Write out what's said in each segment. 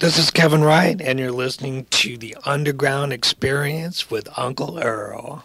This is Kevin Wright, and you're listening to the Underground Experience with Uncle Earl.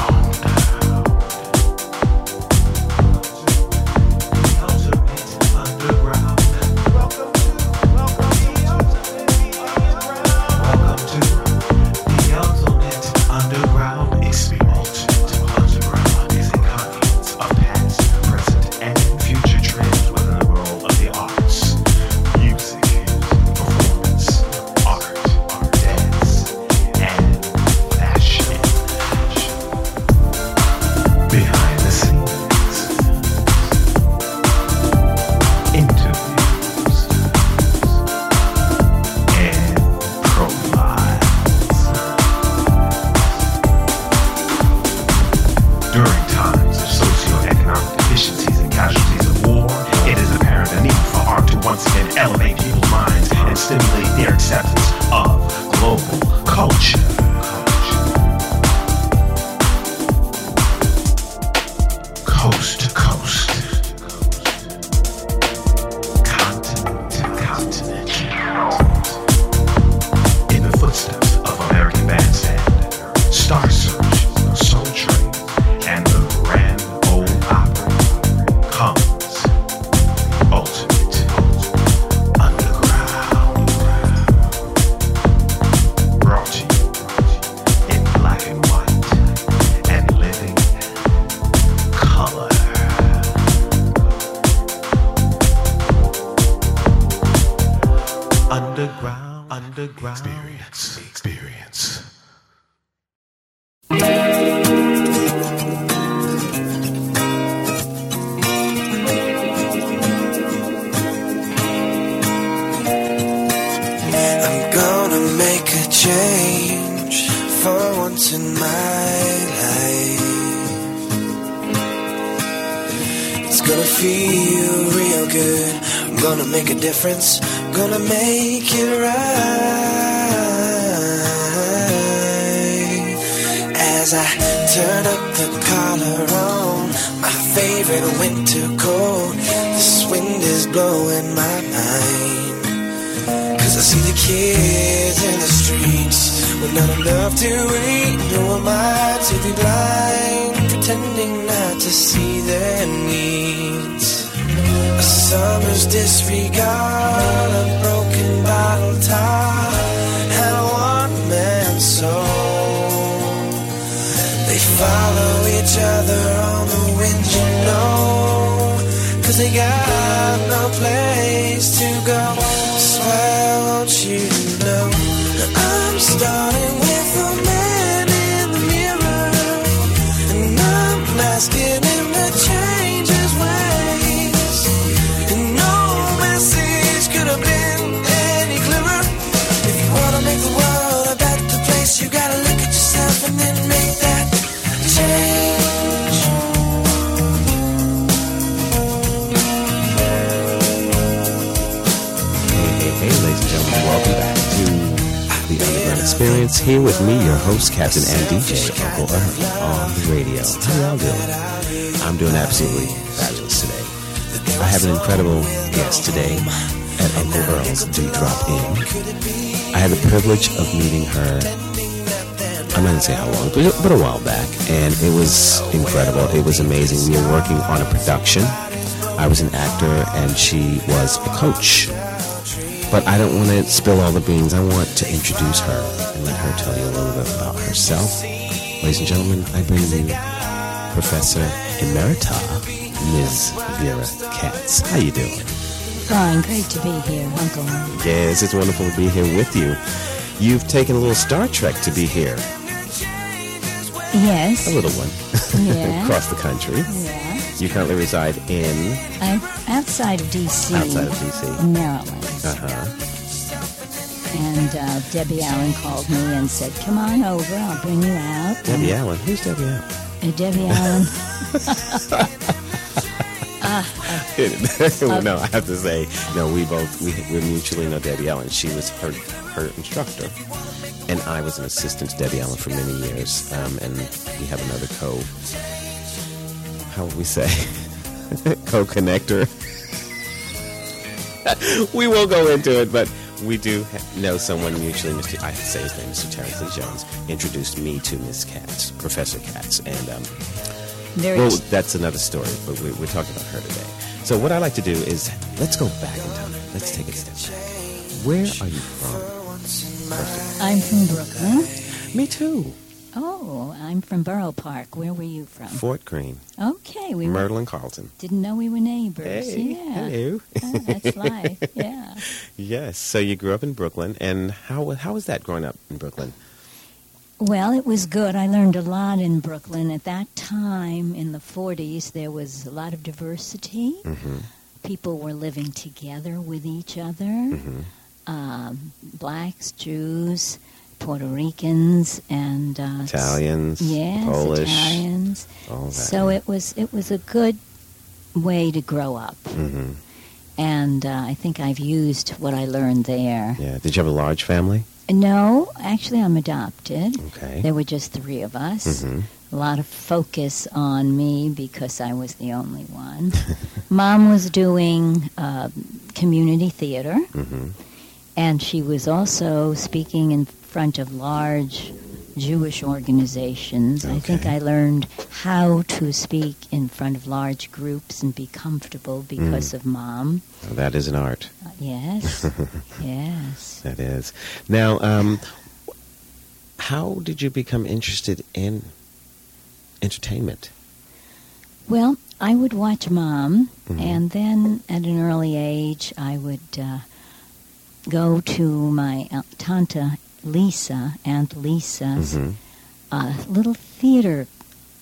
kids in the streets with not enough to eat. Who am I to be blind, pretending not to see their needs? A summer's disregard, a broken bottle top, and a one man soul. They follow each other on the wind, you know, cause they got no place to go. Experience. Here with me, your host, Captain and DJ, Uncle Earl, on the radio. How y'all doing? I'm doing absolutely fabulous today. I have an incredible guest today at Uncle Earl's Do Drop In. I had the privilege of meeting her. I'm not gonna say how long, but a while back, and it was incredible. It was amazing. We were working on a production. I was an actor, and she was a coach. But I don't want to spill all the beans. I want to introduce her and let her tell you a little bit about herself. Ladies and gentlemen, I bring you Professor Emerita, Ms. Vera Katz. How you doing? fine. Great to be here, Uncle. Yes, it's wonderful to be here with you. You've taken a little Star Trek to be here. Yes. A little one. Yeah. Across the country. Yeah. You currently reside in I'm outside of D.C. outside of DC. Maryland. Uh huh. And uh, Debbie Allen called me and said, "Come on over. I'll bring you out." Debbie Allen. Who's Debbie Allen? Uh, Debbie Allen. no, I have to say, no. We both we, we mutually know Debbie Allen. She was her her instructor, and I was an assistant to Debbie Allen for many years. Um, and we have another co. How would we say? Co-connector. we will go into it, but we do know someone mutually. Mr. I say his name, Mr. Terrence Lee Jones, introduced me to Miss Katz, Professor Katz, and um, well, that's another story, but we, we're talking about her today. So what I like to do is let's go back in time. Let's take a step back. Where are you from? First I'm from Brooklyn. Me too. Oh, I'm from Borough Park. Where were you from? Fort Greene, Okay, we were, Myrtle and Carlton. didn't know we were neighbors. Hey, yeah. hello. Oh, that's life. Yeah. Yes. So you grew up in Brooklyn, and how how was that growing up in Brooklyn? Well, it was good. I learned a lot in Brooklyn. At that time, in the 40s, there was a lot of diversity. Mm-hmm. People were living together with each other Mm-hmm. um, blacks, Jews, Puerto Ricans, and uh, Italians, yes, Polish, Italians. So it was it was a good way to grow up, hmm and uh, I think I've used what I learned there. Yeah. Did you have a large family? No, actually, I'm adopted. Okay. There were just three of us. hmm A lot of focus on me because I was the only one. Mom was doing uh, community theater, hmm and she was also speaking in front of large Jewish organizations. I think I learned how to speak in front of large groups and be comfortable because of mom. Oh, that is an art. Uh, yes, yes. That is. Now, um, how did you become interested in entertainment? Well, I would watch mom, Mhm. and then at an early age, I would uh, go to my uh, tante Lisa, Aunt Lisa's Mhm. uh, little theater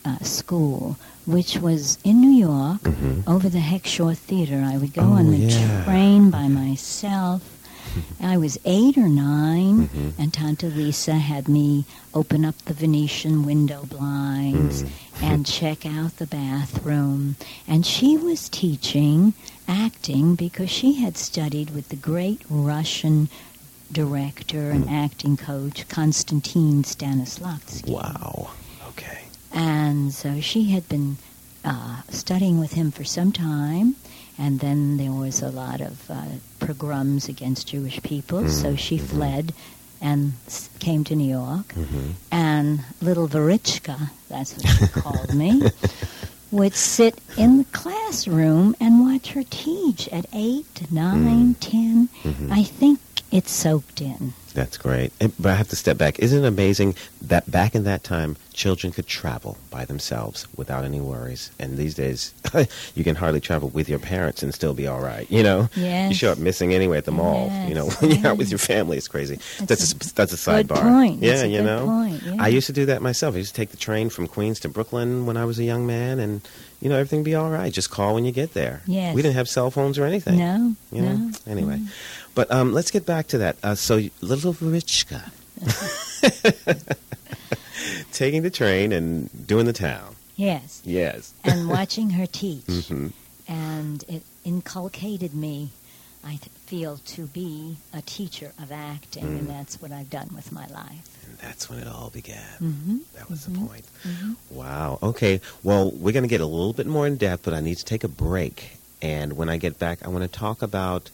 uh, school, which was in New York Mhm. over the Heckscher Theater. I would go Oh, on the yeah. train by myself. I was eight or 9 Mhm. and Tante Lisa had me open up the Venetian window blinds Mm. and check out the bathroom. And she was teaching acting because she had studied with the great Russian director and acting coach Konstantin Stanislavski. Wow. Okay. And so she had been uh, studying with him for some time, and then there was a lot of uh, pogroms against Jewish people, so she fled and s- came to New York. hmm And little Varichka, that's what she called me, would sit in the classroom and watch her teach at eight, nine, ten. Mhm. I think it soaked in. That's great. But I have to step back. Isn't it amazing that back in that time, children could travel by themselves without any worries? And these days, you can hardly travel with your parents and still be all right. You know, Yes. you show up missing anyway at the mall. You know, Yes, when you're out with your family, it's crazy. That's That's a a, that's a good sidebar. point. Yeah, you know, point, yeah. I used to do that myself. I used to take the train from Queens to Brooklyn when I was a young man, and you know everything be all right. Just call when you get there. Yes. we didn't have cell phones or anything. No, You know? no. Anyway. But um, let's get back to that. Uh, so, little Varichka. Taking the train and doing the town. Yes. Yes. and watching her teach. hmm And it inculcated me, I th- feel, to be a teacher of acting, Mm. and that's what I've done with my life. And that's when it all began. Mm-hmm. That was Mhm. the point. Mhm. Wow. Okay. Well, we're going to get a little bit more in depth, but I need to take a break. And when I get back, I want to talk about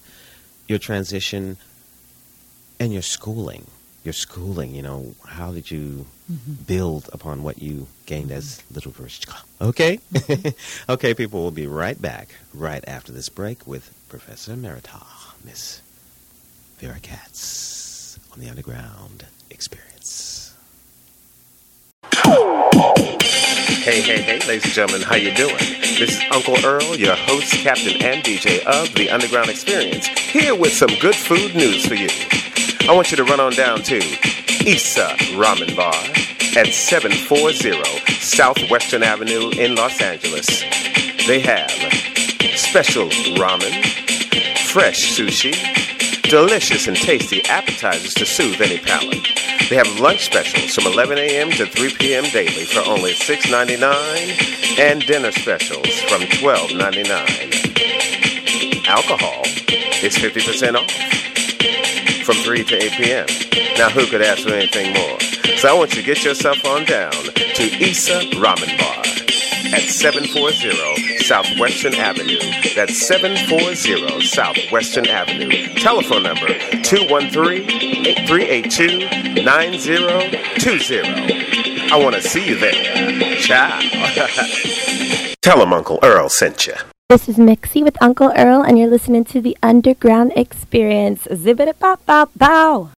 your transition and your schooling. Your schooling, you know, how did you mm-hmm. build upon what you gained as mm-hmm. Little Verishka? Okay? okay, people, we'll be right back right after this break with Professor Emerita, Miss Vera Katz on the Underground Experience. Hey, hey, hey, ladies and gentlemen, how you doing? This is Uncle Earl, your host, captain, and DJ of the Underground Experience, here with some good food news for you. I want you to run on down to Issa Ramen Bar at 740 Southwestern Avenue in Los Angeles. They have special ramen, fresh sushi, delicious and tasty appetizers to soothe any palate. They have lunch specials from 11 a.m. to 3 p.m. daily for only $6.99 and dinner specials from $12.99. Alcohol is 50% off from 3 to 8 p.m. Now, who could ask for anything more? So I want you to get yourself on down to Issa Ramen Bar at 740 Southwestern Avenue. That's 740 Southwestern Avenue. Telephone number 213-382-9020. I want to see you there. Ciao. Tell him Uncle Earl sent you. This is Mixie with Uncle Earl, and you're listening to the Underground Experience. Zibbity bop bop bow.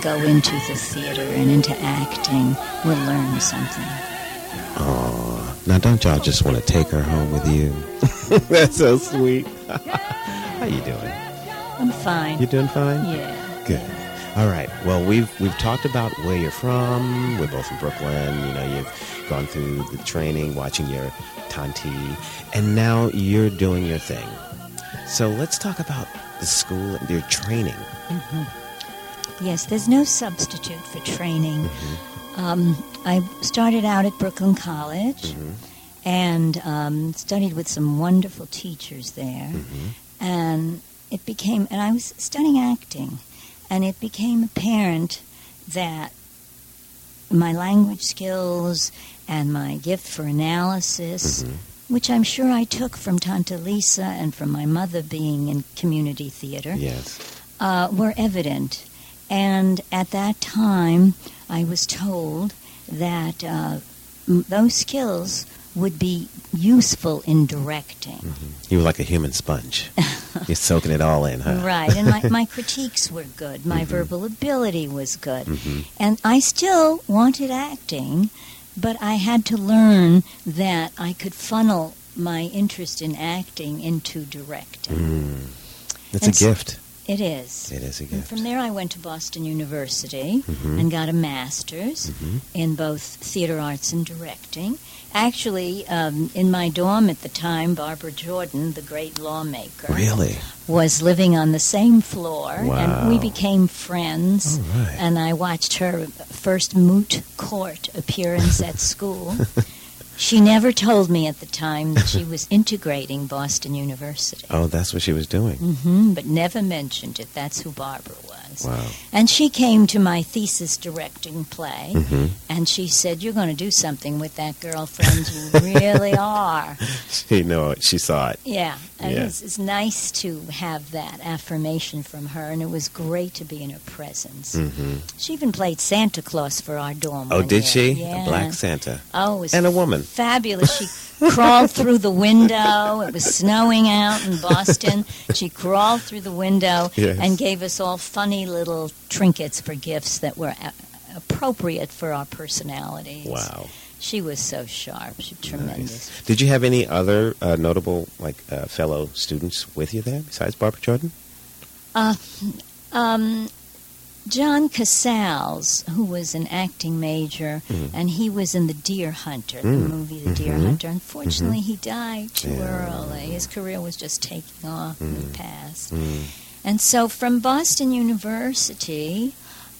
Go into the theater and into acting will learn something. Aw, now don't y'all just want to take her home with you? That's so sweet. How you doing? I'm fine. You doing fine? Yeah. Good. All right. Well, we've we've talked about where you're from. We're both from Brooklyn. You know, you've gone through the training, watching your tanti, and now you're doing your thing. So let's talk about the school and your training. Mm-hmm. Yes, there's no substitute for training. Um, I started out at Brooklyn College and um, studied with some wonderful teachers there. And it became, and I was studying acting, and it became apparent that my language skills and my gift for analysis, which I'm sure I took from Tanta Lisa and from my mother being in community theater, Yes. uh, were evident. And at that time, I was told that uh, m- those skills would be useful in directing. You were like a human sponge. you're soaking it all in, huh? Right, and my, my critiques were good. My verbal ability was good. Mhm. And I still wanted acting, but I had to learn that I could funnel my interest in acting into directing. Mm. It's And a s- gift. It is. It is a And from there, I went to Boston University Mhm. and got a master's Mhm. in both theater arts and directing. Actually, um, in my dorm at the time, Barbara Jordan, the great lawmaker, Really? was living on the same floor, and we became friends. Right. And I watched her first moot court appearance at school. She never told me at the time that she was integrating Boston University. Oh, that's what she was doing. hmm but never mentioned it. That's who Barbara was. Wow. And she came to my thesis directing play, hmm and she said, "You're going to do something with that girlfriend. You really are." She know it. She saw it. Yeah, Yeah. it's, it's nice to have that affirmation from her, and it was great to be in her presence. hmm She even played Santa Claus for our dorm. Oh, did year. she? Yeah. A black Santa Oh, it was and a woman. fabulous. She crawled through the window. It was snowing out in Boston. She crawled through the window Yes. and gave us all funny little trinkets for gifts that were a- appropriate for our personalities. Wow. She was so sharp. She was tremendous. Nice. Did you have any other uh, notable like uh, fellow students with you there besides Barbara Jordan? Uh, um, John Cazale, who was an acting major, Mhm. and he was in The Deer Hunter, the Mm. movie The Deer Mhm. Hunter. Unfortunately, he died too Yeah. early. His career was just taking off and he Mm. passed. Mm. And so from Boston University,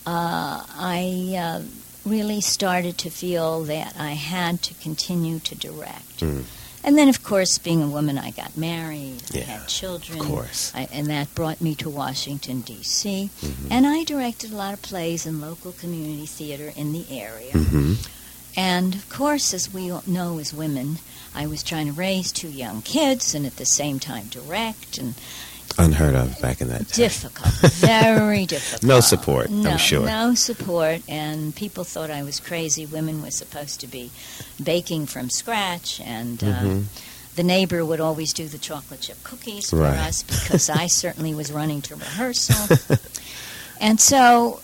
uh, I uh, really started to feel that I had to continue to direct. Mm. And then, of course, being a woman, I got married, I had children. Of course. I, and that brought me to Washington, D.C. Mhm. And I directed a lot of plays in local community theater in the area. Mhm. And of course, as we all know as women, I was trying to raise two young kids and at the same time direct and Unheard of back in that time. difficult, very difficult. No support, I'm No, sure. No support, and people thought I was crazy. Women were supposed to be baking from scratch, and uh, Mhm. the neighbor would always do the chocolate chip cookies for Right. us because I certainly was running to rehearsal. and so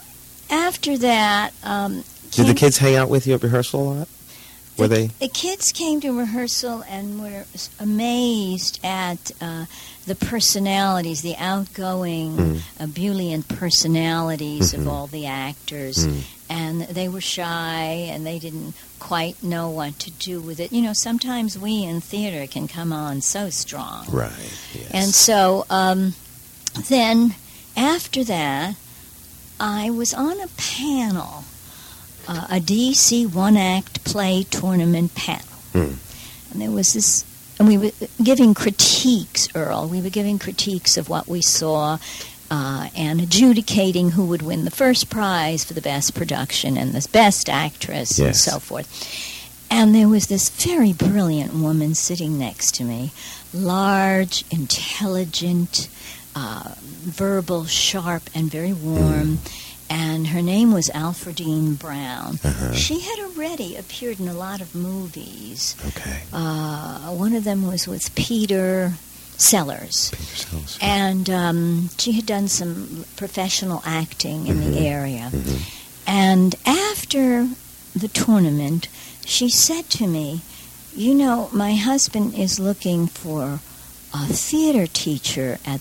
after that, um, Did the kids hang out with you at rehearsal a lot? Were the, they? The kids came to rehearsal and were amazed at uh, the personalities, the outgoing, Mm. ebullient personalities Mhm. of all the actors. Mm. And they were shy and they didn't quite know what to do with it. You know, sometimes we in theater can come on so strong. Right. Yes. And so um, then after that, I was on a panel, uh, a DC one act play tournament panel. Hmm. And there was this, and we were giving critiques, Earl. We were giving critiques of what we saw. Uh, and adjudicating who would win the first prize for the best production and the best actress and so forth. And there was this very brilliant woman sitting next to me, large, intelligent, uh, verbal, sharp, and very warm. And her name was Alfredine Brown. Uh-huh. She had already appeared in a lot of movies. Okay. Uh, one of them was with Peter Sellers. Peter Sellers. And um, she had done some professional acting in Mhm. the area. Mhm. And after the tournament, she said to me, You know, my husband is looking for a theater teacher at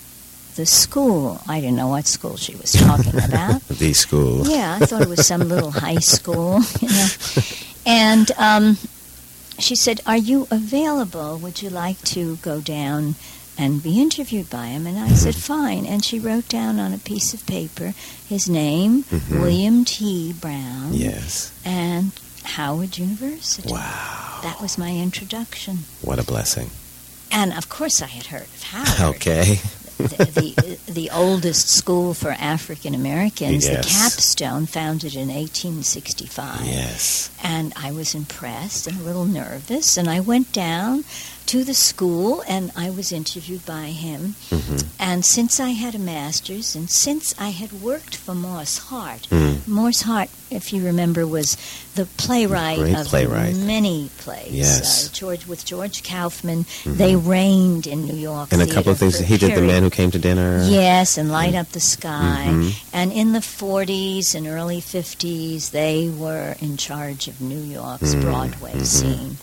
the school. I didn't know what school she was talking about. The school. Yeah, I thought it was some little high school, you know. And um, she said, "Are you available? Would you like to go down and be interviewed by him?" And I said, "Fine." And she wrote down on a piece of paper his name, Mhm. William T. Brown, Yes. and Howard University. Wow. That was my introduction. What a blessing. And of course, I had heard of Howard. Okay. The, the, the oldest school for African Americans, the Capstone, founded in 1865. Yes. And I was impressed and a little nervous, and I went down to the school and I was interviewed by him. hmm And since I had a master's and since I had worked for Moss Hart, Mm. Moss Hart, if you remember, was the playwright Great of playwright. many plays. Yes. Uh, George with George Kaufman, Mhm. they reigned in New York. And a couple of things. He did The. Man Who Came to Dinner. Yes, and Light Up the Sky. Mhm. And in the 40s and early 50s, they were in charge of New York's Mm, Broadway mhm. scene.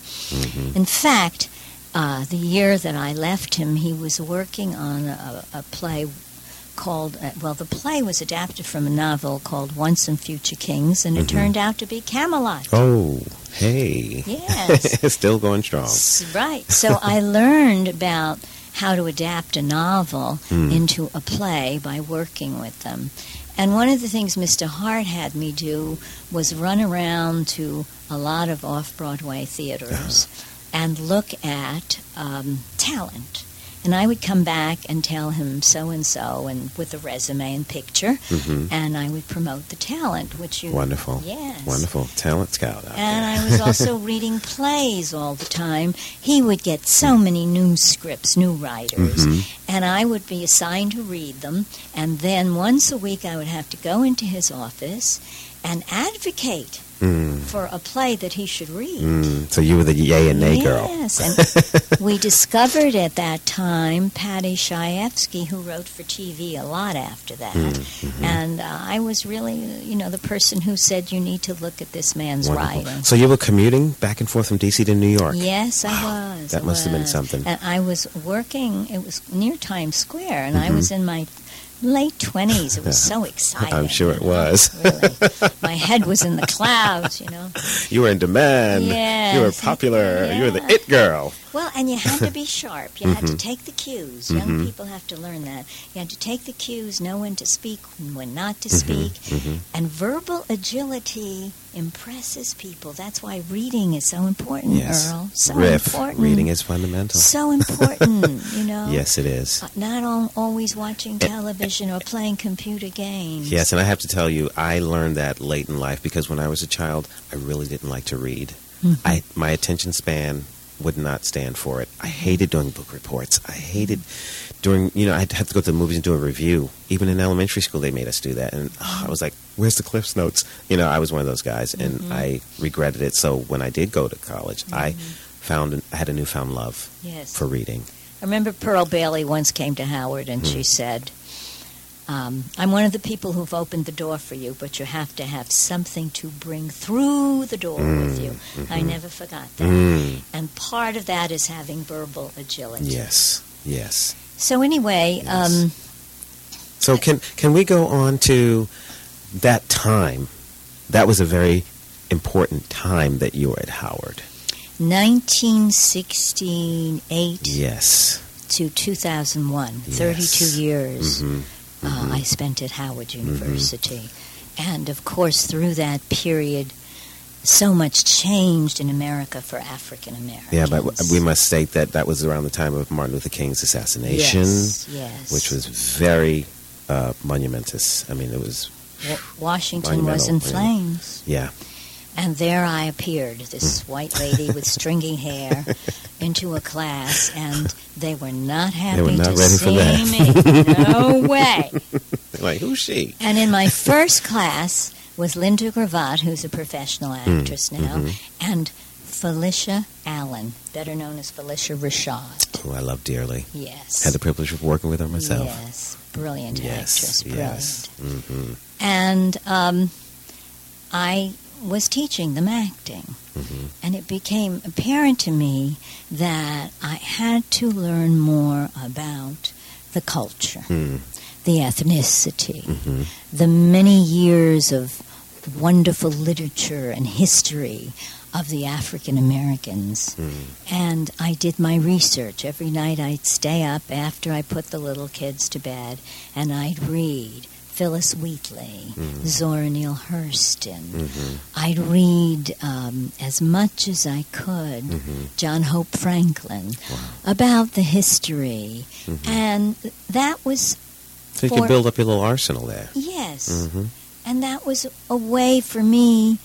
In fact, uh, the year that I left him, he was working on a, a play called, uh, well, the play was adapted from a novel called Once and Future Kings, and it Mhm. turned out to be Camelot. Oh, hey. Yes. Still going strong. Right. So I learned about how to adapt a novel Mm. into a play by working with them. And one of the things Mr. Hart had me do was run around to a lot of off Broadway theaters and look at um, talent. And I would come back and tell him so and so, and with a resume and picture, hmm and I would promote the talent, which you Wonderful. yes, Wonderful. Talent scout out and. I was also reading plays all the time. He would get so many new scripts, new writers, Mhm. and I would be assigned to read them. And then once a week, I would have to go into his office and advocate Mm. for a play that he should read. Mm. So you were the yay and nay girl. Yes, and we discovered at that time Paddy Chayefsky, who wrote for TV a lot after that. Mm-hmm. And uh, I was really, you know, the person who said, you need to look at this man's Wonderful. writing. So you were commuting back and forth from D.C. to New York. Yes, I was. that I must have been something. And I was working, it was near Times Square, and I Mhm. was in my late 20s. It was so exciting. I'm sure it was. really. My head was in the clouds, you know. You were in demand. Yes. You were popular. You were the it girl. Well, and you had to be sharp. You had to Mhm. take the cues. Young Mhm. people have to learn that. You had to take the cues, know when to speak, when not to Mhm, speak. mhm. And verbal agility impresses people. That's why reading is so important, Yes. Earl. So Riff. important. Reading is fundamental. so important, you know. Yes, it is. Uh, Not al- always watching television or playing computer games. Yes, and I have to tell you, I learned that late in life because when I was a child, I really didn't like to read. Mhm. I my attention span would not stand for it. I hated doing book reports. I hated doing, you know, I'd have to go to the movies and do a review. Even in elementary school, they made us do that, and oh, I was like, "Where's the Cliff's Notes?" You know, I was one of those guys, and Mhm. I regretted it. So when I did go to college, I Mhm. found I had a newfound love Yes. for reading. I remember Pearl Bailey once came to Howard and she Hmm. said, um, I'm one of the people who've opened the door for you, but you have to have something to bring through the door with you. I mhm. never forgot that. Mm, And part of that is having verbal agility. yes, yes. So, anyway, Yes. um, So can can we go on to that time? That was a very important time that you were at Howard. 1968 Yes. to 2001, Yes. 32 years. Hmm uh, I spent at Howard University. And of course, through that period, so much changed in America for African Americans. Yeah, but we must state that that was around the time of Martin Luther King's assassination, Yes, yes. which was very uh, monumentous. I mean, it was Washington was in monumental, yeah. flames. yeah. And there I appeared, this Hmm. white lady with stringy hair, into a class, and they were not happy were not to ready for see that. me. No way. Like who's she? And in my first class was Lynda Gravatt, who's a professional Hmm, actress now, mhm. and Phylicia Allen, better known as Phylicia Rashad. Who I love dearly. Yes. Had the privilege of working with her myself. Yes. Brilliant Yes, actress. Brilliant. yes. hmm And um, I was teaching them acting. hmm And it became apparent to me that I had to learn more about the culture, hmm the ethnicity, hmm the many years of wonderful literature and history of the African Americans. hmm And I did my research. Every night I'd stay up after I put the little kids to bed and I'd read Phillis Wheatley, Mhm. Zora Neale Hurston. hmm I'd read um, as much as I could hmm John Hope Franklin Wow. about the history. hmm And that was, So you for- could build up your little arsenal there. yes, hmm and that was a way for me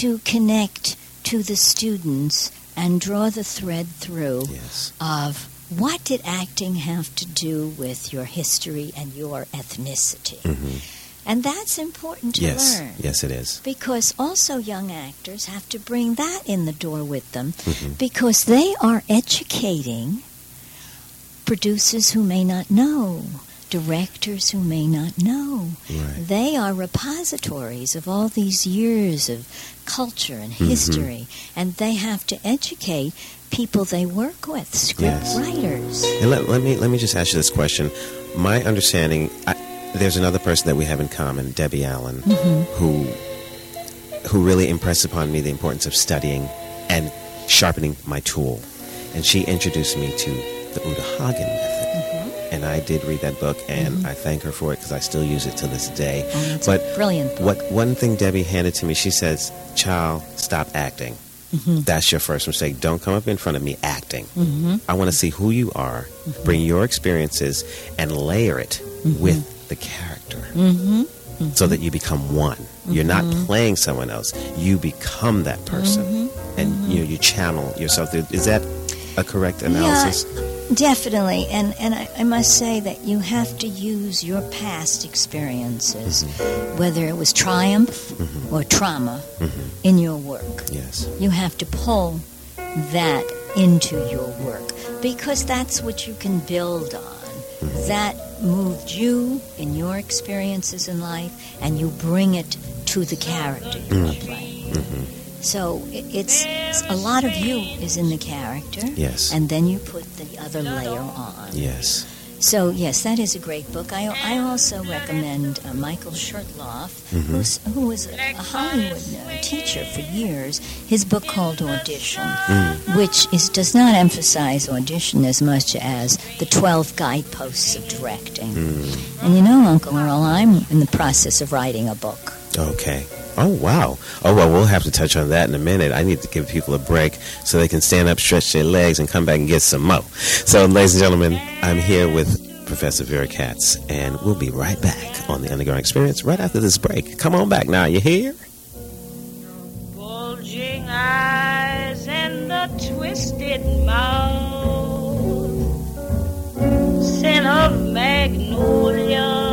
to connect to the students and draw the thread through Yes. of what did acting have to do with your history and your ethnicity. hmm And that's important to Yes. learn. Yes, it is. Because also young actors have to bring that in the door with them hmm because they are educating producers who may not know, directors who may not know. Right. They are repositories of all these years of culture and Mhm. history, and they have to educate people they work with, script Yes. writers. And let, let me let me just ask you this question. My understanding, I, there's another person that we have in common, Debbie Allen, Mhm. who who really impressed upon me the importance of studying and sharpening my tool. And she introduced me to the Uta Hagen method. And I did read that book, and I thank her for it because I still use it to this day. Mm-hmm. Oh, it's but brilliant book. what one thing Debbie handed to me, she says, "Child, stop acting. Mm-hmm. That's your first mistake. Don't come up in front of me acting. I want to see who you are. Mm-hmm. Bring your experiences and layer it with the character." Mm-hmm. So that you become one. You're not playing someone else. You become that person, Mm-hmm. and you know you channel yourself. Is that a correct analysis? Definitely, and and I, I must say that you have to use your past experiences, mm-hmm. whether it was triumph mm-hmm. or trauma, mm-hmm. in your work. Yes. You have to pull that into your work because that's what you can build on. That moved you in your experiences in life, and you bring it to the character you are playing. So it's, it's a lot of you is in the character, Yes. and then you put the other layer on. Yes. So yes, that is a great book. I, I also recommend uh, Michael Shurtleff, Mm-hmm. who's, who was a, a Hollywood uh, teacher for years. His book called Audition, Mm. which is does not emphasize audition as much as the twelve guideposts of directing. Mm. And you know, Uncle Earl, I'm in the process of writing a book. Okay. Oh wow. Oh well, we'll have to touch on that in a minute. I need to give people a break so they can stand up, stretch their legs, and come back and get some more. So, ladies and gentlemen, I'm here with Professor Vera Katz, and we'll be right back on the Underground Experience right after this break. Come on back now. You hear? bulging eyes and the twisted mouth, scent of magnolia,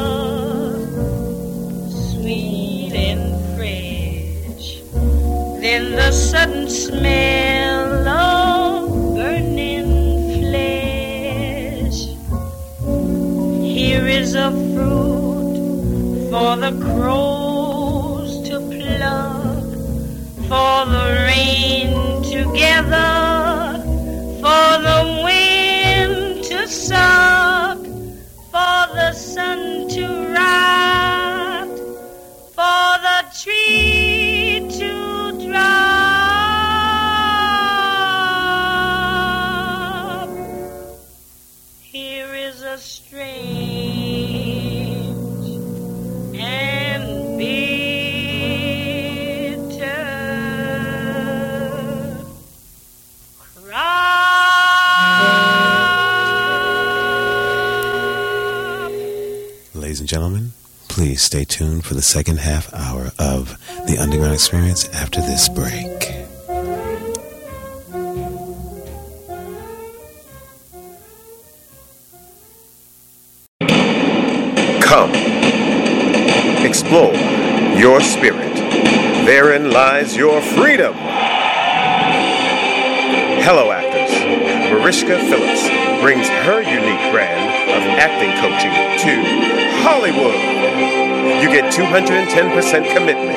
Then the sudden smell of burning flesh. Here is a fruit for the crows to pluck for the rain to gather, for the wind to suck, for the sun to rot, please stay tuned for the second half hour of the Underground Experience after this break. Come. Explore your spirit. Therein lies your freedom. Hello, actors. Mariska Phillips brings her unique brand of acting coaching to Hollywood. You get 210% commitment,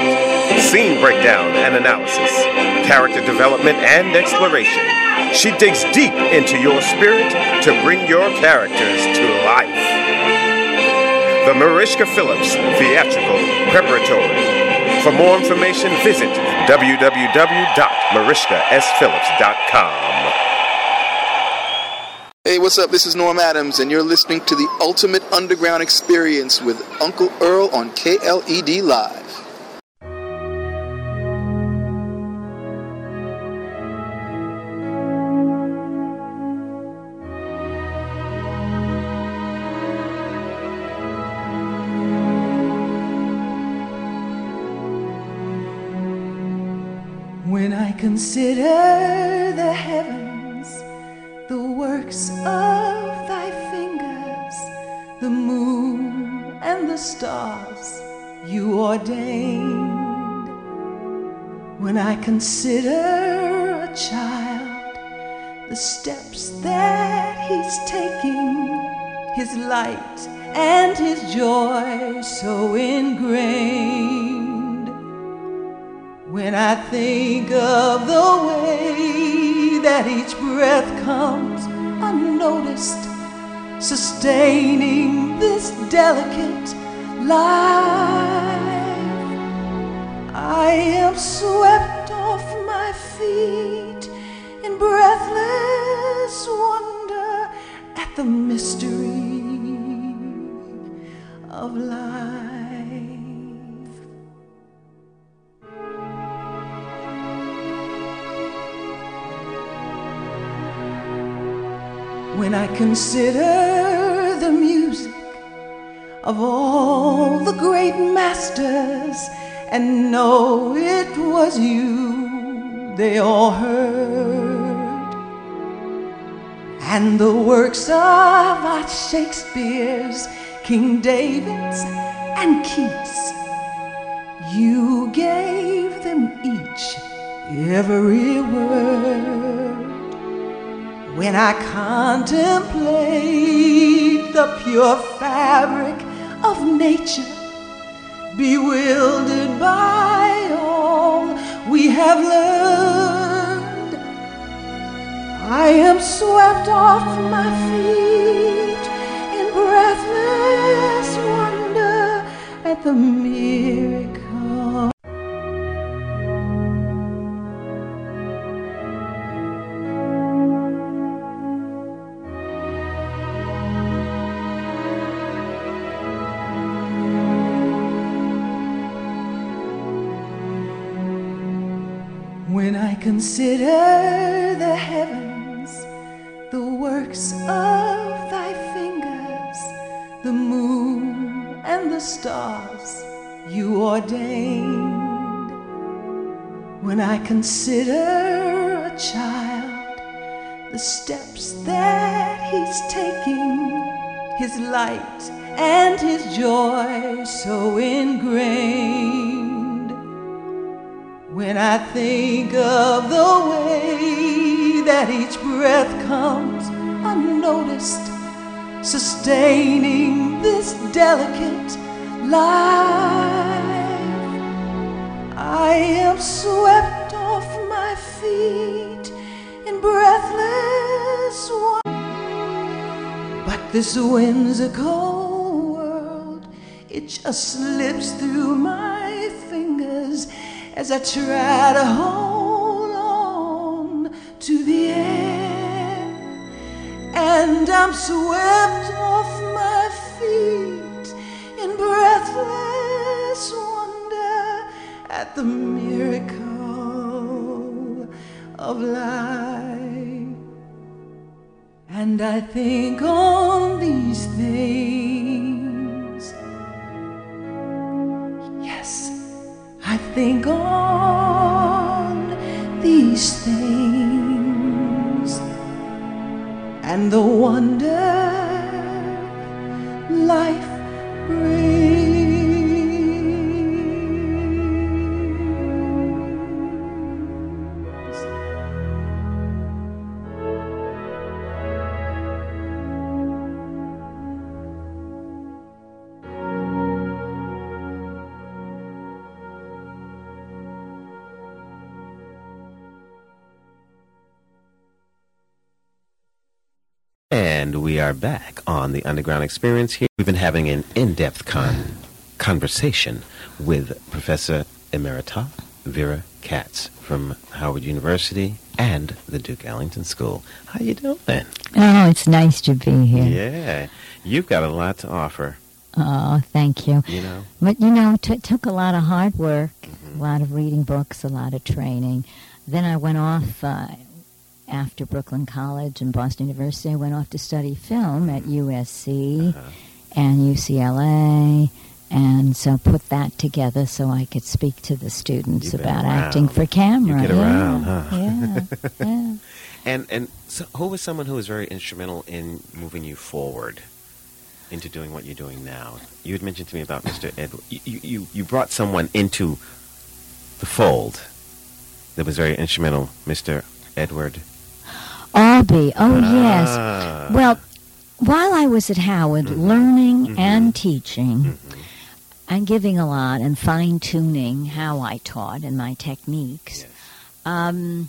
scene breakdown and analysis, character development and exploration. She digs deep into your spirit to bring your characters to life. The Mariska Phillips Theatrical Preparatory. For more information, visit www.mariskasphillips.com. Hey, what's up? This is Norm Adams, and you're listening to the Ultimate Underground Experience with Uncle Earl on KLED Live. When I consider the heavens, the works of thy fingers, the moon and the stars you ordained. When I consider a child, the steps that he's taking, his light and his joy so ingrained. When I think of the way that each breath comes unnoticed, sustaining this delicate life, I am swept off my feet in breathless wonder at the mystery of life. When I consider the music of all the great masters and know it was you they all heard, and the works of our Shakespeare's, King David's, and Keats. You gave them each every word. When I contemplate the pure fabric of nature, bewildered by all we have learned, I am swept off my feet in breathless wonder at the miracle. Consider the heavens, the works of thy fingers, the moon and the stars you ordained. When I consider a child, the steps that he's taking, his light and his joy so ingrained. When I think of the way that each breath comes unnoticed, sustaining this delicate life, I am swept off my feet in breathless wonder. But this whimsical world, it just slips through my as I try to hold on to the air. And I'm swept off my feet in breathless wonder at the miracle of life. And I think on these things. Think on these things and the wonder life brings. And we are back on the Underground Experience here. We've been having an in-depth con- conversation with Professor Emerita Vera Katz from Howard University and the Duke Ellington School. How you doing? Then? Oh, it's nice to be here. Yeah, you've got a lot to offer. Oh, thank you. You know, But you know, t- it took a lot of hard work, Mm-hmm. a lot of reading books, a lot of training. Then I went off uh, after Brooklyn College and Boston University. I went off to study film at USC Uh-huh. and UCLA, and so put that together so I could speak to the students You've about acting for camera. You get yeah, around, huh? yeah, yeah. and and so who was someone who was very instrumental in moving you forward into doing what you're doing now? You had mentioned to me about Mr. Edward. You, you, you- you brought someone into the fold that was very instrumental, Mr. Edward. Albee. Oh, yes. Ah. Well, while I was at Howard Mhm. learning Mhm. and teaching Mhm. and giving a lot and fine tuning how I taught and my techniques, Yes. um,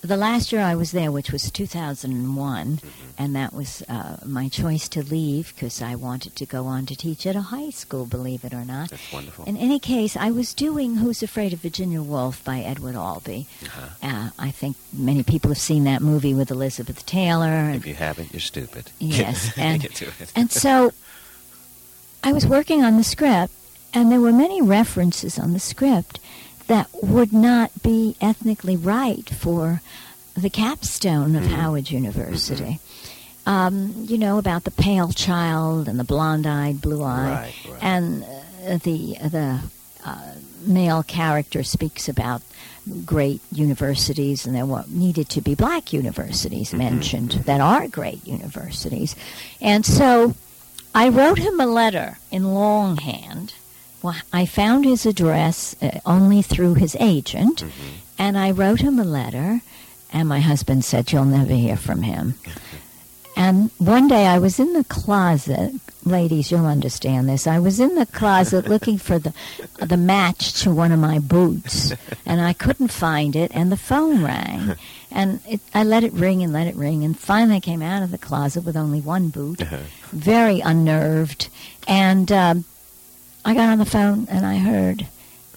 the last year I was there, which was 2001, Mm-hmm. and that was uh, my choice to leave because I wanted to go on to teach at a high school, believe it or not. That's wonderful. In any case, I was doing Who's Afraid of Virginia Woolf by Edward Albee. Uh-huh. Uh, I think many people have seen that movie with Elizabeth Taylor. And If you haven't, you're stupid. Yes, and- get to it. and so I was working on the script, and there were many references on the script that would not be ethnically right for the capstone of Howard University. Um, you know about the pale child and the blonde-eyed, blue-eyed, Right, right. and uh, the the uh, male character speaks about great universities, and there were, needed to be black universities mentioned that are great universities, and so I wrote him a letter in longhand. Well, I found his address uh, only through his agent, and I wrote him a letter. And my husband said, "You'll never hear from him." And one day I was in the closet, ladies, you'll understand this. I was in the closet looking for the the match to one of my boots, and I couldn't find it, and the phone rang, and it, I let it ring and let it ring, and finally I came out of the closet with only one boot, very unnerved, and um, I got on the phone and I heard.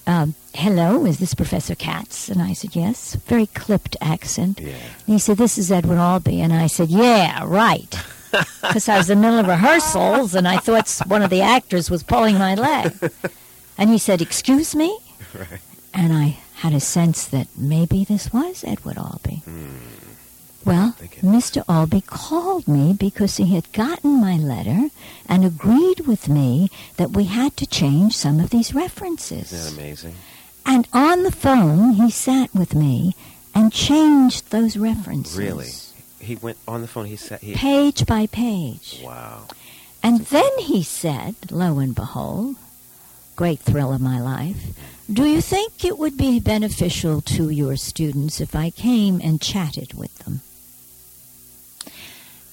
Um, Hello, is this Professor Katz? And I said, Yes. Very clipped accent. Yeah. And he said, This is Edward Albee. And I said, Yeah, right. Because I was in the middle of rehearsals and I thought one of the actors was pulling my leg. And he said, Excuse me? Right. And I had a sense that maybe this was Edward Albee. Well, Mr. Albee called me because he had gotten my letter and agreed with me that we had to change some of these references. Isn't that amazing? And on the phone, he sat with me and changed those references. Really? He went on the phone. He said, he, Page by page. "Wow." And then he said, lo and behold, great thrill of my life, do you think it would be beneficial to your students if I came and chatted with them?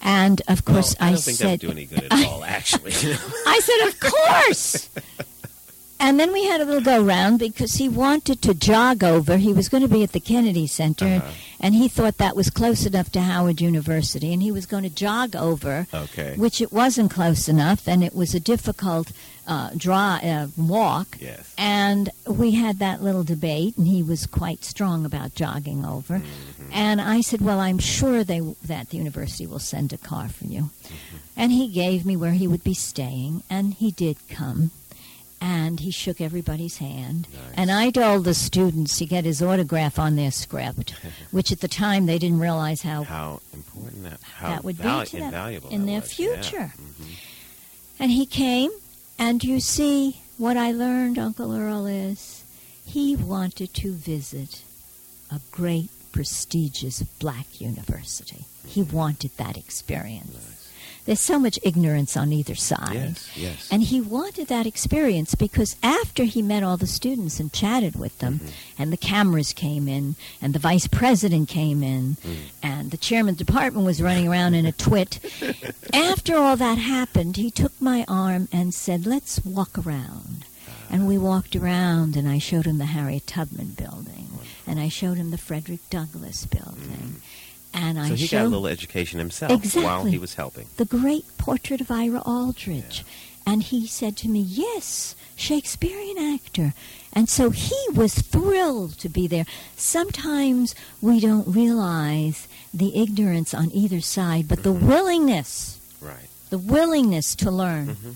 And of course, Well, I I, don't think that said, would do any good at all. Actually, I said, of course. and then we had a little go round because he wanted to jog over. He was going to be at the Kennedy Center, Uh-huh. and he thought that was close enough to Howard University, and he was going to jog over, Okay. which it wasn't close enough, and it was a difficult uh, draw uh, walk. yes. And we had that little debate, and he was quite strong about jogging over. Mm-hmm. And I said, "Well, I'm sure they that the university will send a car for you." Mm-hmm. And he gave me where he would be staying, and he did come. And he shook everybody's hand. And I told the students to get his autograph on their script, which at the time they didn't realize how How important that how that would val- be to them invaluable in that their was. Yeah. future. Mhm. And he came, and you see what I learned, Uncle Earl, is he wanted to visit a great, prestigious black university. He wanted that experience. There's so much ignorance on either side. Yes. Yes. And he wanted that experience because after he met all the students and chatted with them, mm-hmm. and the cameras came in, and the vice president came in, mm. and the chairman of the department was running around in a twit. after all that happened, he took my arm and said, Let's walk around. And we walked around, and I showed him the Harriet Tubman building, and I showed him the Frederick Douglass building. Mm. And I so he showed got a little education himself Exactly. while he was helping. the great portrait of Ira Aldridge. And he said to me, Yes, Shakespearean actor. And so he was thrilled to be there. Sometimes we don't realize the ignorance on either side, but the willingness, Right. the willingness to learn. Mhm.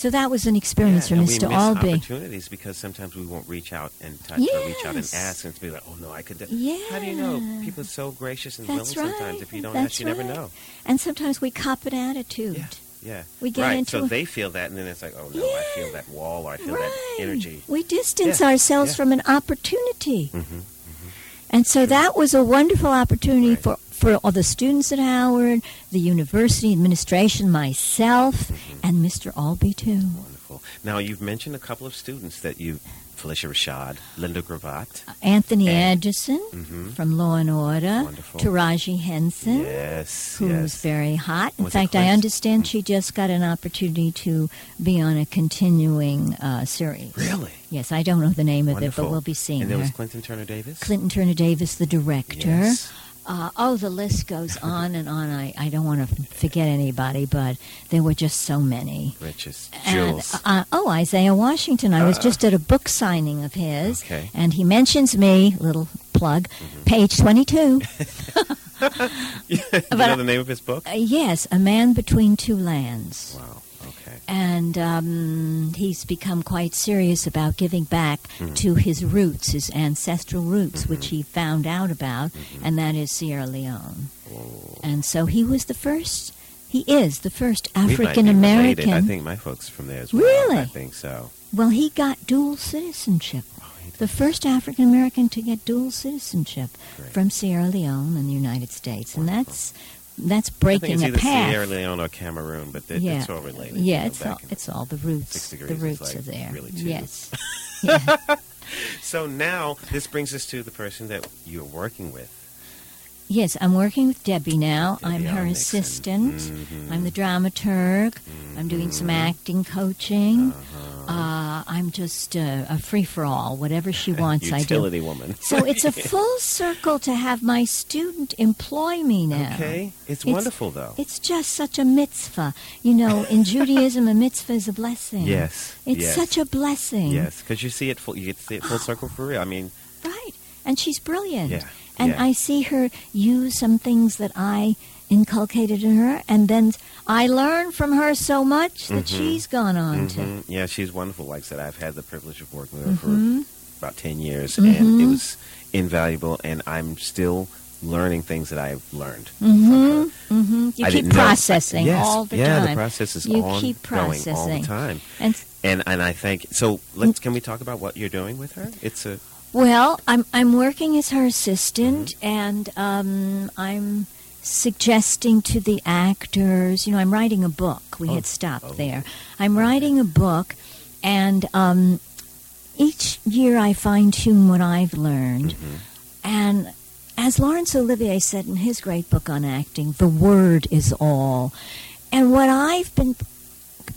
So that was an experience Yeah, for Mr. Albee. opportunities because sometimes we won't reach out and touch or reach out and Yes. ask and be like, "Oh no, I could." Do. Yeah. How do you know? People are so gracious and That's willing sometimes. If you don't That's ask, you never know. And sometimes we cop an attitude. Yeah. Yeah. We get right. into so a- they feel that, and then it's like, "Oh no, I feel that wall, or I feel Right. that energy." We distance Yeah, ourselves yeah. from an opportunity. Mhm. And so that was a wonderful opportunity Right. for, for all the students at Howard, the university administration, myself, Mm-hmm. and Mr. Albee, too. Wonderful. Now you've mentioned a couple of students that you, Phylicia Rashad, Lynda Gravatt. Anthony And- Anderson Mhm. from Law and Order, Wonderful. Taraji Henson, Yes. who's yes. very hot. In Was fact, I understand she just got an opportunity to be on a continuing uh, series. Really? Yes, I don't know the name of Wonderful. it, but we'll be seeing And there her. was Clinton Turner Davis. Clinton Turner Davis, the director. Yes. Uh, oh, the list goes on and on. I, I don't want to forget anybody, but there were just so many. Richest. And, Jules. uh, oh, Isaiah Washington. I was Uh, just at a book signing of his, Okay. and he mentions me, little plug, Mm-hmm. page 22. you but know the name of his book? Uh, yes, A Man Between Two Lands. Wow. And um, he's become quite serious about giving back Mhm. to his roots, his ancestral roots, which Mm-hmm. he found out about, and that is Sierra Leone. And so he was the first. He is the first We might be African. American. I think my folks from there as well. Really? I think so. Well, he got dual citizenship. Oh, The first African American to get dual citizenship Great. from Sierra Leone and the United States, and that's that's breaking it's a either path. Sierra Leone or Cameroon, but it, yeah, it's all related. yeah, you know, it's all it's all the roots. Six The roots like are there. really yes. yeah. So now this brings us to the person that you're working with. Yes, I'm working with Debbie now. Debbie I'm her Nixon. assistant. Mhm. I'm the dramaturg. I'm doing some acting coaching. Uh-huh. Uh, I'm just uh, a free for all. Whatever she wants, I do. Utility woman. So it's a full circle to have my student employ me now. okay. It's, It's- wonderful though. It's just such a mitzvah. You know, in Judaism, a mitzvah is a blessing. yes. It's yes. such a blessing. Yes, because you see it full. You get to see it full circle for real. I mean, Right. And she's brilliant. Yeah, And yeah. I see her use some things that I inculcated in her, and then I learn from her so much that Mhm. she's gone on to. mhm. yeah, she's wonderful. Like I said, I've had the privilege of working with her Mhm. for about ten years, and it Mhm. was invaluable. And I'm still learning things that I've learned. Mm-hmm. Mm-hmm. You I keep know- processing yes, all the yeah, time. Yeah, the process is You keep all the time. And And and I think so. Let's can we talk about what you're doing with her? It's a Well, I'm I'm working as her assistant, Mm-hmm. and um, I'm suggesting to the actors. You know, I'm writing a book. We Oh. had stopped Oh. there. I'm writing a book, and um, each year I fine tune what I've learned. Mm-hmm. And as Laurence Olivier said in his great book on acting, the word is all. And what I've been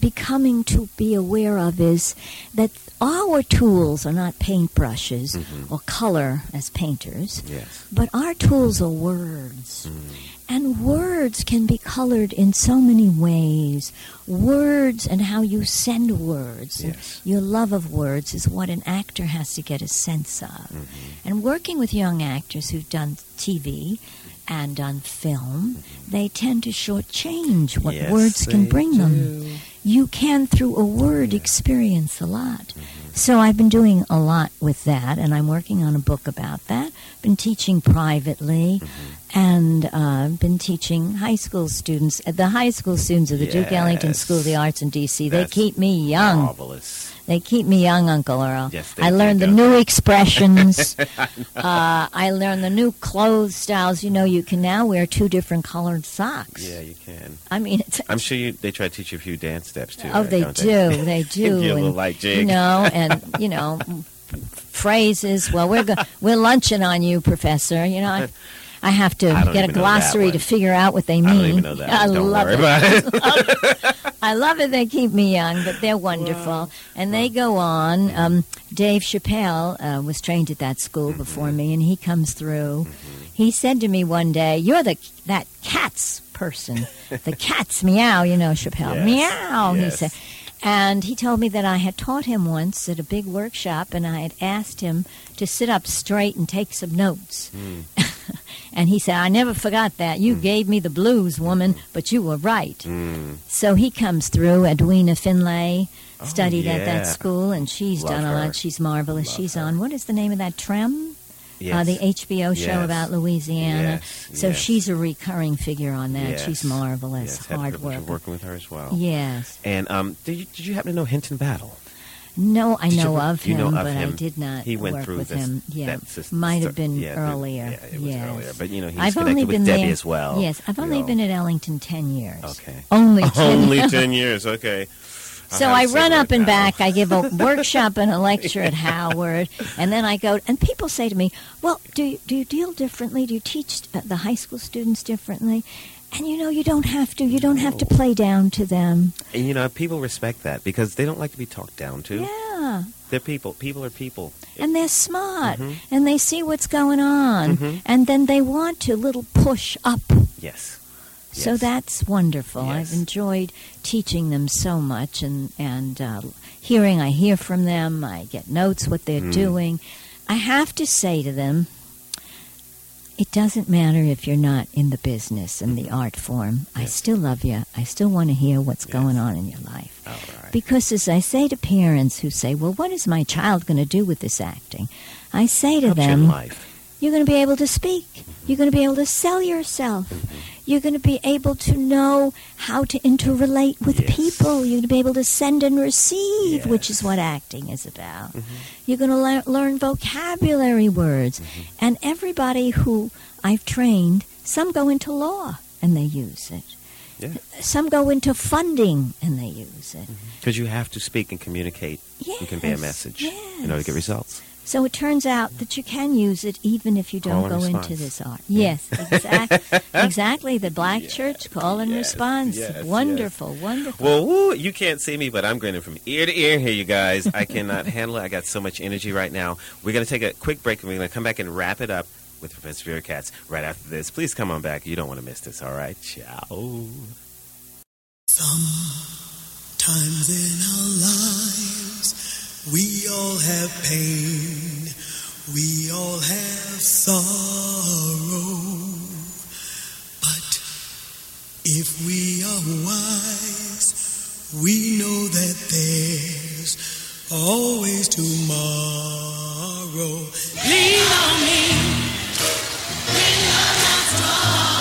becoming to be aware of is that our tools are not paintbrushes Mhm. or color as painters, yes. but our tools are words. Mm. And words can be colored in so many ways. Words and how you send words. and Yes. Your love of words is what an actor has to get a sense of. Mhm. And working with young actors who've done TV and done film, they tend to shortchange what Yes, words can bring them. You can, through a word, experience a lot. So I've been doing a lot with that, and I'm working on a book about that. Been teaching privately, and uh, been teaching high school students. The high school students of the Duke Ellington School of the Arts in D.C. They That's keep me young. Marvelous. They keep me young, Uncle Earl. Yes, they I do, learned the new expressions. uh, I learned the new clothes styles. You know, you can now wear two different colored socks. Yeah, you can. I mean, it's, I'm sure you. They try to teach you a few dance steps too. oh, right, they do, they do, a little and light jig. you know, and you know, phrases. Well, we're go- we're lunching on you, Professor. You know, I, I have to I get a even know that glossary to figure out what they mean. don't even know that. I love it. it. I love it. They keep me young, but they're wonderful, and they go on. Um, Dave Chappelle uh, was trained at that school Mm-hmm. before me, and he comes through. He said to me one day, "You're the that cat's person. the cat's meow." You know, Chappelle Yes, meow. He said. And he told me that I had taught him once at a big workshop, and I had asked him to sit up straight and take some notes. Mm. and he said, I never forgot that. You gave me the blues, woman, but you were right. Mm. So he comes through. Edwina Findley Oh, studied at that school, and she's Love done a lot. She's marvelous. Love she's her. on, what is the name of that? Trem? Yes. Uh, the HBO show Yes. about Louisiana. Yes, So yes. she's a recurring figure on that. Yes. She's marvelous. Yes, had the Hard work. working with her as well. Yes. And um, did you, did you happen to know Hinton Battle? No, I Did know ever- of you him, know of but I did not He went work through with this- him. Yeah, that system- might have been yeah, earlier. yeah, it was yes. earlier. But you know, he's I've connected only with been Debbie there, as well. Yes, I've only know. been at Ellington ten years. Okay. Only ten. Only ten years. Okay. So I, run up and now. back. I give a workshop and a lecture at Howard, and then I go. And people say to me, "Well, do you, do you deal differently? Do you teach uh, the high school students differently?" And you know, you don't have to. You don't have to play down to them. And you know, people respect that because they don't like to be talked down to. Yeah, They're people. People are people. and they're smart, Mhm. and they see what's going on, Mhm. and then they want to little push up. Yes. So that's wonderful. Yes. I've enjoyed teaching them so much, and and uh, hearing. I hear from them. I get notes what they're Mm. doing. I have to say to them, It doesn't matter if you're not in the business and the art form. I still love you. I still want to hear what's going on in your life. All right. Because as I say to parents who say, "Well, what is my child going to do with this acting?" I say to Helps them, life. you're going to be able to speak. You're going to be able to sell yourself. Mm-hmm. You're going to be able to know how to interrelate with Yes. people. You're going to be able to send and receive, which is what acting is about. Mm-hmm. You're going to lear- learn vocabulary words. Mm-hmm. And everybody who I've trained, some go into law and they use it. Yeah. Some go into funding and they use it. Because you have to speak and communicate and convey a Yes, message in order to get results. So it turns out that you can use it even if you don't go response. into this art. Yes, exact, exactly. The black church call and Yes, response. yes, wonderful, wonderful. Well, woo, you can't see me, but I'm grinning from ear to ear here, you guys. I cannot handle it. I got so much energy right now. We're going to take a quick break, and we're going to come back and wrap it up with Professor Vera Katz right after this. Please come on back. You don't want to miss this, all right? Ciao. Sometimes in our lives, we all have pain, we all have sorrow. But if we are wise, we know that there's always tomorrow. Lean on me. when not strong.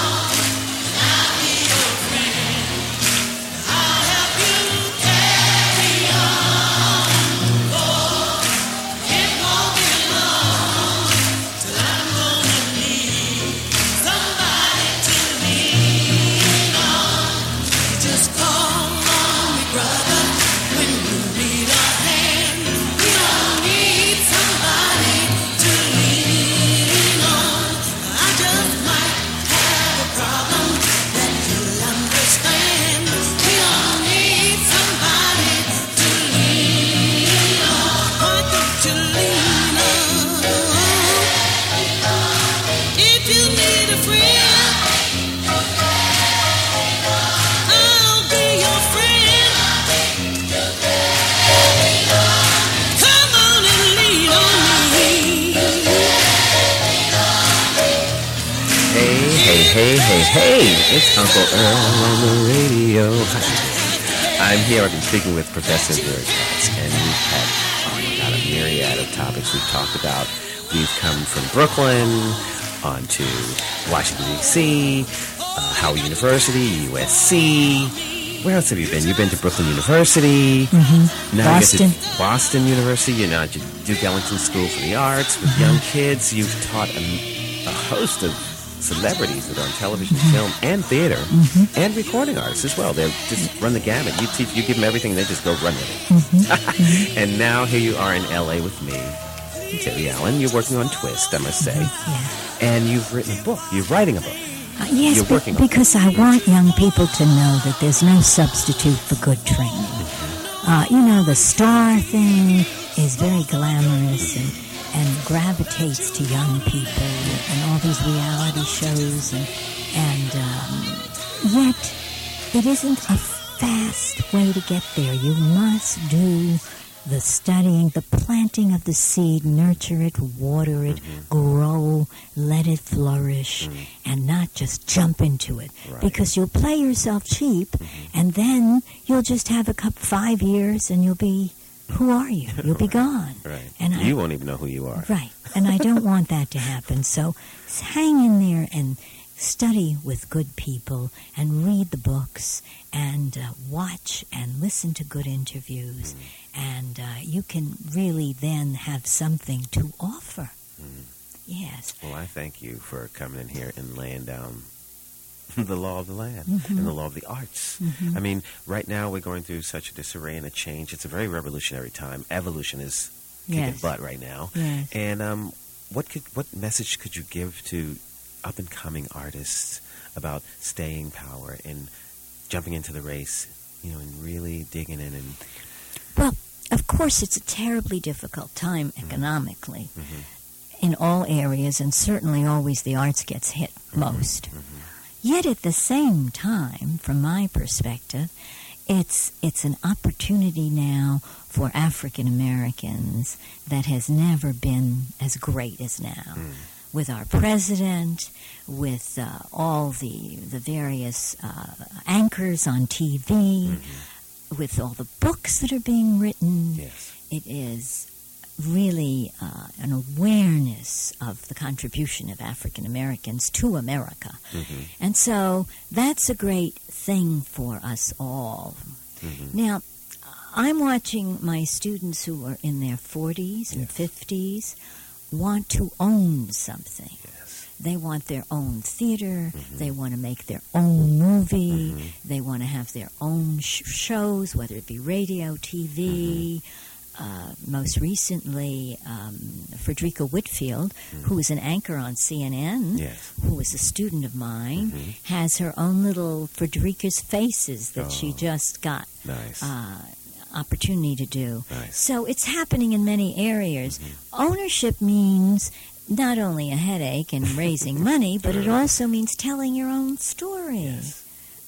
Hey. It's Uncle Earl on the radio. I'm here. I've been speaking with Professor Vera Katz, and we've had, oh my God, a myriad of topics we've talked about. We've come from Brooklyn on to Washington, D.C., uh, Howard University, USC. Where else have you been? You've been to Brooklyn University. Mm-hmm. Now Boston. Boston University. You're now at Duke Ellington School for the Arts with young kids. You've taught a, a host of celebrities that are on television, mm-hmm. film, and theater, mm-hmm. and recording artists as well. They just run the gamut. You teach, you give them everything, they just go run with it. Mm-hmm. and now here you are in L.A. with me, Tilly Allen. You're working on Twist, I must say, Yeah. and you've written a book. You're writing a book. Uh, yes, You're be- working on it. because I want young people to know that there's no substitute for good training. Uh, you know, the star thing is very glamorous and, and gravitates to young people and all these reality shows, and, and um, yet it isn't a fast way to get there. You must do the studying, the planting of the seed, nurture it, water it, mm-hmm. grow, let it flourish, mm-hmm. and not just jump into it. Because you'll play yourself cheap, mm-hmm. and then you'll just have a cup five years, and you'll be, who are you? You'll be gone. Right. And I- you won't even know who you are. Right. And I don't want that to happen. So hang in there and study with good people and read the books and uh, watch and listen to good interviews. And uh, you can really then have something to offer. Yes. Well, I thank you for coming in here and laying down the law of the land Mm-hmm. and the law of the arts. Mm-hmm. I mean, right now we're going through such a disarray and a change. It's a very revolutionary time. Evolution is kicking Yes. butt right now. Yes. And um, what could what message could you give to up and coming artists about staying power and jumping into the race? You know, and really digging in and Well, of course, it's a terribly difficult time mm-hmm. economically mm-hmm. in all areas, and certainly always the arts gets hit most. Yet at the same time, from my perspective, it's it's an opportunity now for African Americans that has never been as great as now. with our president, with uh, all the the various uh, anchors on TV, with all the books that are being written. Yes. It is really uh, an awareness of the contribution of African Americans to America. Mm-hmm. And so that's a great thing for us all. Mm-hmm. Now, I'm watching my students who are in their 40s and 50s want to own something. Yes. They want their own theater. Mm-hmm. They want to make their own movie. They want to have their own sh- shows, whether it be radio, TV. Uh, most recently, um, Fredricka Whitfield, who is an anchor on CNN, Yes. who was a student of mine, Mhm. has her own little Fredricka's Faces that she Oh. just got Nice. uh, opportunity to do. nice. So it's happening in many areas. Mm-hmm. Ownership means not only a headache and raising money, but it also means telling your own story. Yes.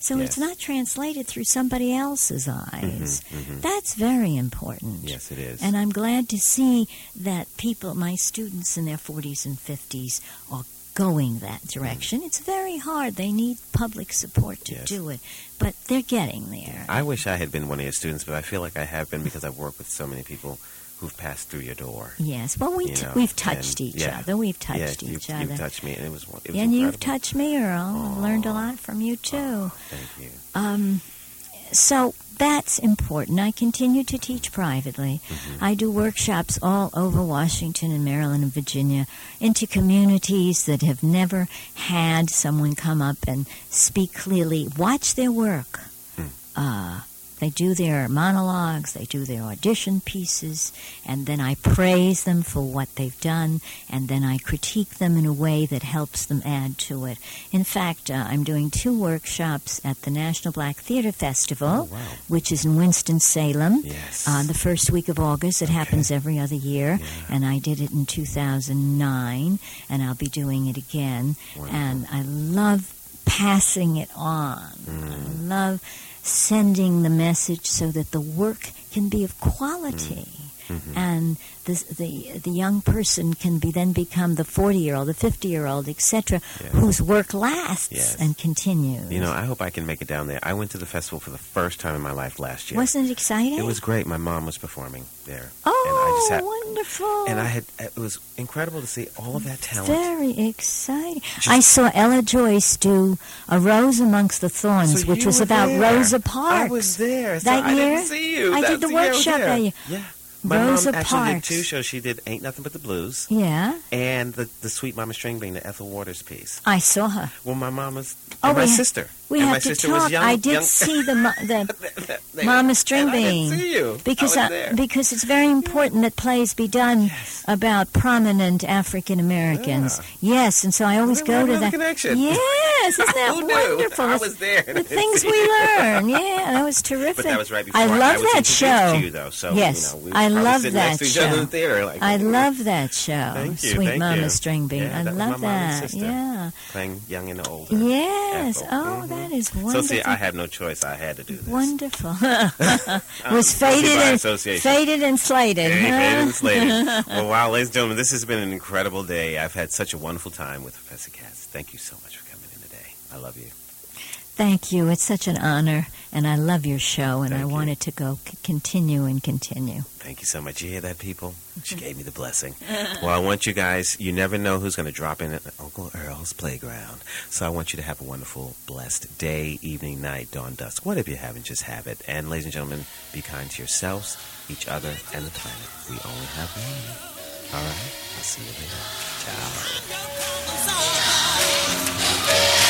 So it's not translated through somebody else's eyes. Mhm, mhm. That's very important. Yes, it is. And I'm glad to see that people, my students in their 40s and 50s, are going that direction. It's very hard. They need public support to Yes. do it, but they're getting there. I wish I had been one of your students, but I feel like I have been because I've worked with so many people who've passed through your door. Yes. Well, we You know, we've touched and- each yeah. other. We've touched yeah, each you, other. You've touched me, and it was, it was and you've touched me, Earl. I've learned a lot from you too. Oh, thank you. Um, so that's important. I continue to teach privately. Mm-hmm. I do workshops all over Washington and Maryland and Virginia into communities that have never had someone come up and speak clearly. Watch their work. Hmm. Uh, they do their monologues, they do their audition pieces, and then I praise them for what they've done, and then I critique them in a way that helps them add to it. In fact, uh, I'm doing two workshops at the National Black Theater Festival, Oh, wow. which is in Winston-Salem. Yes. Uh, the first week of August. It happens every other year, Yeah. and I did it in 2009, and I'll be doing it again. Wonderful. And I love passing it on. Mm. I love sending the message so that the work can be of quality. Mm. Mhm. And the, the the young person can be then become the forty year old, the fifty year old, etc., Yes. whose work lasts Yes. and continues. You know, I hope I can make it down there. I went to the festival for the first time in my life last year. wasn't it exciting? It was great. My mom was performing there. Oh, and I just had, wonderful! And I had it was incredible to see all of that talent. Very exciting. Just- I saw Ella Joyce do A Rose Amongst the Thorns, So which was about there. Rosa Parks. I was there. So That I year? didn't see you. I That's did the was workshop there. that year. Yeah. My Rosa mom actually Parks. did two shows. She did Ain't Nothing But the Blues Yeah, and the, the Sweet Mama String Bean, the Ethel Waters piece. I saw her. Well, my mom was, Oh, and my ha- sister. We and have my to sister talk. was young. I did young, see the the Mama String I Bean. didn't see you. because I I- because it's very important that plays be done Yes. about prominent African Americans. Yes, and so I always go to that. connection. Yes, isn't that wonderful? I was there. The things we learn. Yeah, that was terrific. But that was right before I love was that show. You, though, so Yes, you know, we I love that next to each other in show. theater, like, I love that show. Thank you, Sweet thank Mama you. String Bean. Yeah, I love my mom and that. Yeah. playing young and older. Yes. Oh, Mhm. That is wonderful. So see, I had no choice. I had to do this. Wonderful. Was faded and faded and slated. Hey, huh? faded and slated. well, wow, ladies and gentlemen, this has been an incredible day. I've had such a wonderful time with Professor Katz. Thank you so much for coming in today. I love you. Thank you. It's such an honor, and I love your show, and I you. want it to go c- continue and continue. Thank you so much. You hear that, people? She gave me the blessing. Well, I want you guys, you never know who's going to drop in at Uncle Earl's playground. So I want you to have a wonderful, blessed day, evening, night, dawn, dusk. Whatever you haven't, just have it. And, ladies and gentlemen, be kind to yourselves, each other, and the planet. We only have one. All right? I'll see you later. Ciao.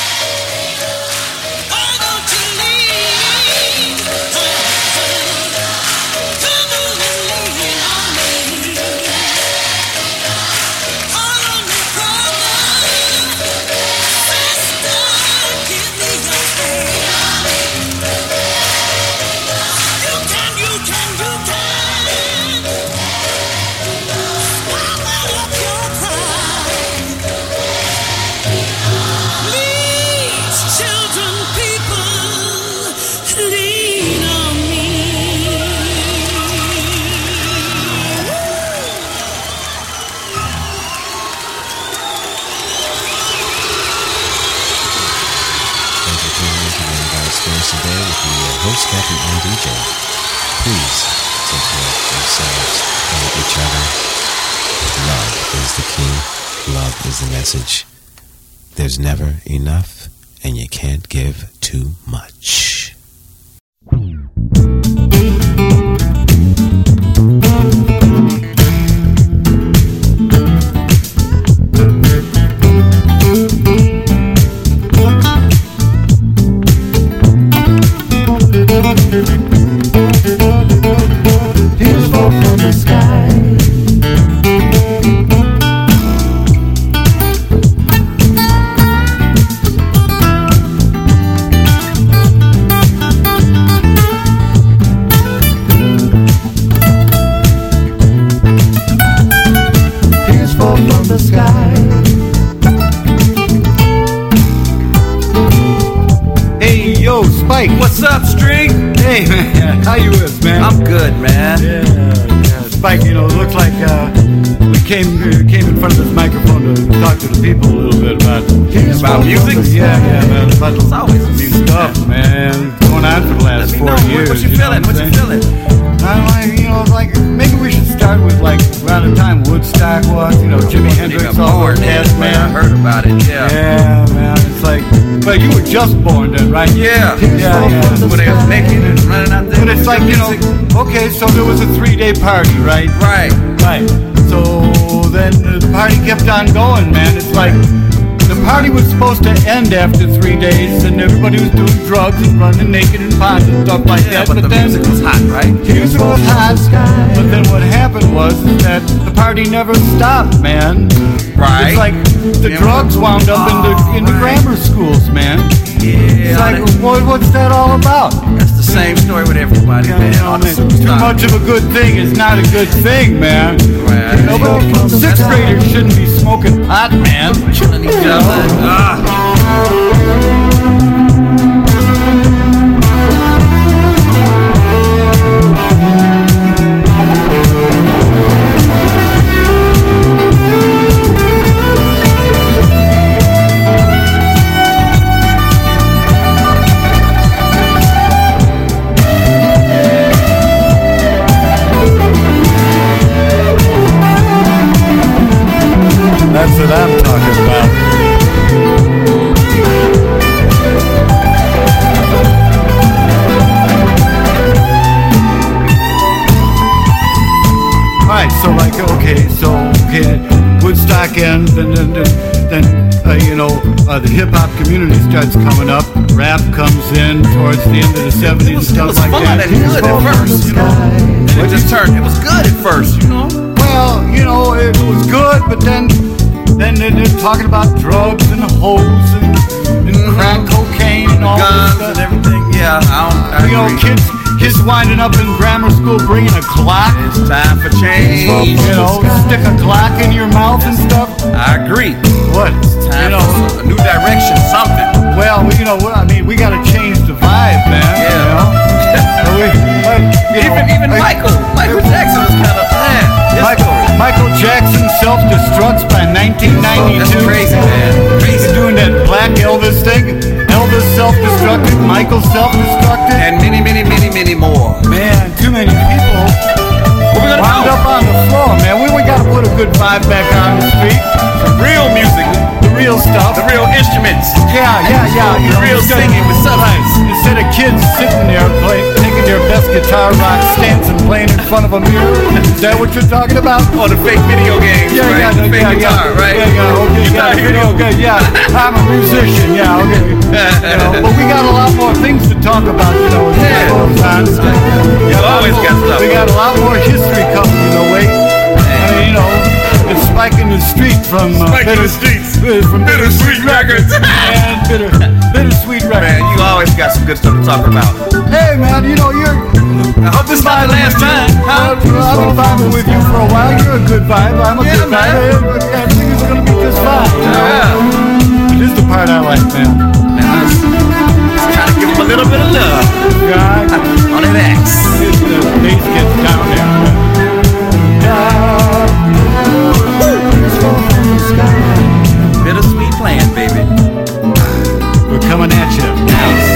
Just born then, right? Yeah. yeah, yeah. When they was making and running out there. But it's like, you know, okay, so there was a three day party, right? Right. Right. So then the party kept on going, man. It's like the party was supposed to end after three days, and everybody was doing drugs and running naked and ponds and stuff like Yeah, that. but the then music was hot, right? the music was hot, but then what happened was that the party never stopped, man. Right. It's like the Yeah. drugs wound up in the in the grammar schools, man. Yeah. It's like, what, what's that all about? The same story with everybody, man. man, too much of a good thing is not a good thing, man. Right. You know, sixth graders shouldn't be smoking pot, man. Killing each other. Ah. Uh, the hip hop community starts coming up, rap comes in towards the end of the 70s It was, and it was stuff like fun that. and good at first, you know. And it just turned. It was good at first, you know. Well, you know, it was good, but then then they're, talking about drugs and hoes and, and crack cocaine and all Guns this and stuff. everything. Yeah, I don't. I You know, kids kids winding up in grammar school bringing a clock. It's time for change. You know, stick a clock in your mouth and stuff. I agree. What? Time You know, for a new direction, something. well, you know, what? I mean, we got to change the vibe, man. You Yeah. know? We, like, you Even know, even like- Michael, Michael Jackson was kind of man. Michael, story. Michael Jackson self-destructs by 1992. That's crazy, man. Crazy. He's doing that black Elvis thing. Elvis self-destructed. Michael self-destructed. And many, many, many, many more. Man, too many people What we gonna wound do? up on the floor, man. We, we got to put a good vibe back on the street. Some real music, real stuff. the real instruments. Yeah, yeah, yeah. The know, real singing with. Right. Instead of kids sitting there playing, taking their best guitar rock stance and playing in front of a mirror. Is that what you're talking about? Or the fake video games, Yeah, right? yeah, the fake yeah, guitar, yeah, right? Yeah, yeah, okay, You yeah, got video, video. okay, yeah. I'm a musician, yeah, okay. You know, but we got a lot more things to talk about, you know, as Yeah. time goes on. We got a lot always more- got stuff. We got a lot more history coming your way. I mean, you know, it's spiking the street from uh, Spiking bitter, the streets. uh, from Bittersweet records. and bitter, bittersweet Man, records. you always got some good stuff to talk about. Hey, man, you know you're. I hope this is not the last time. Well, I've been vibing with you for a while. You're a good vibe. I'm a Yeah, good man. vibe. Everything is gonna be just fine. you know? Yeah. This is the part I like, man. Now, let's, let's try to give him a little bit of love Yeah, I- on that X. the bass gets down baby. We're coming at you now.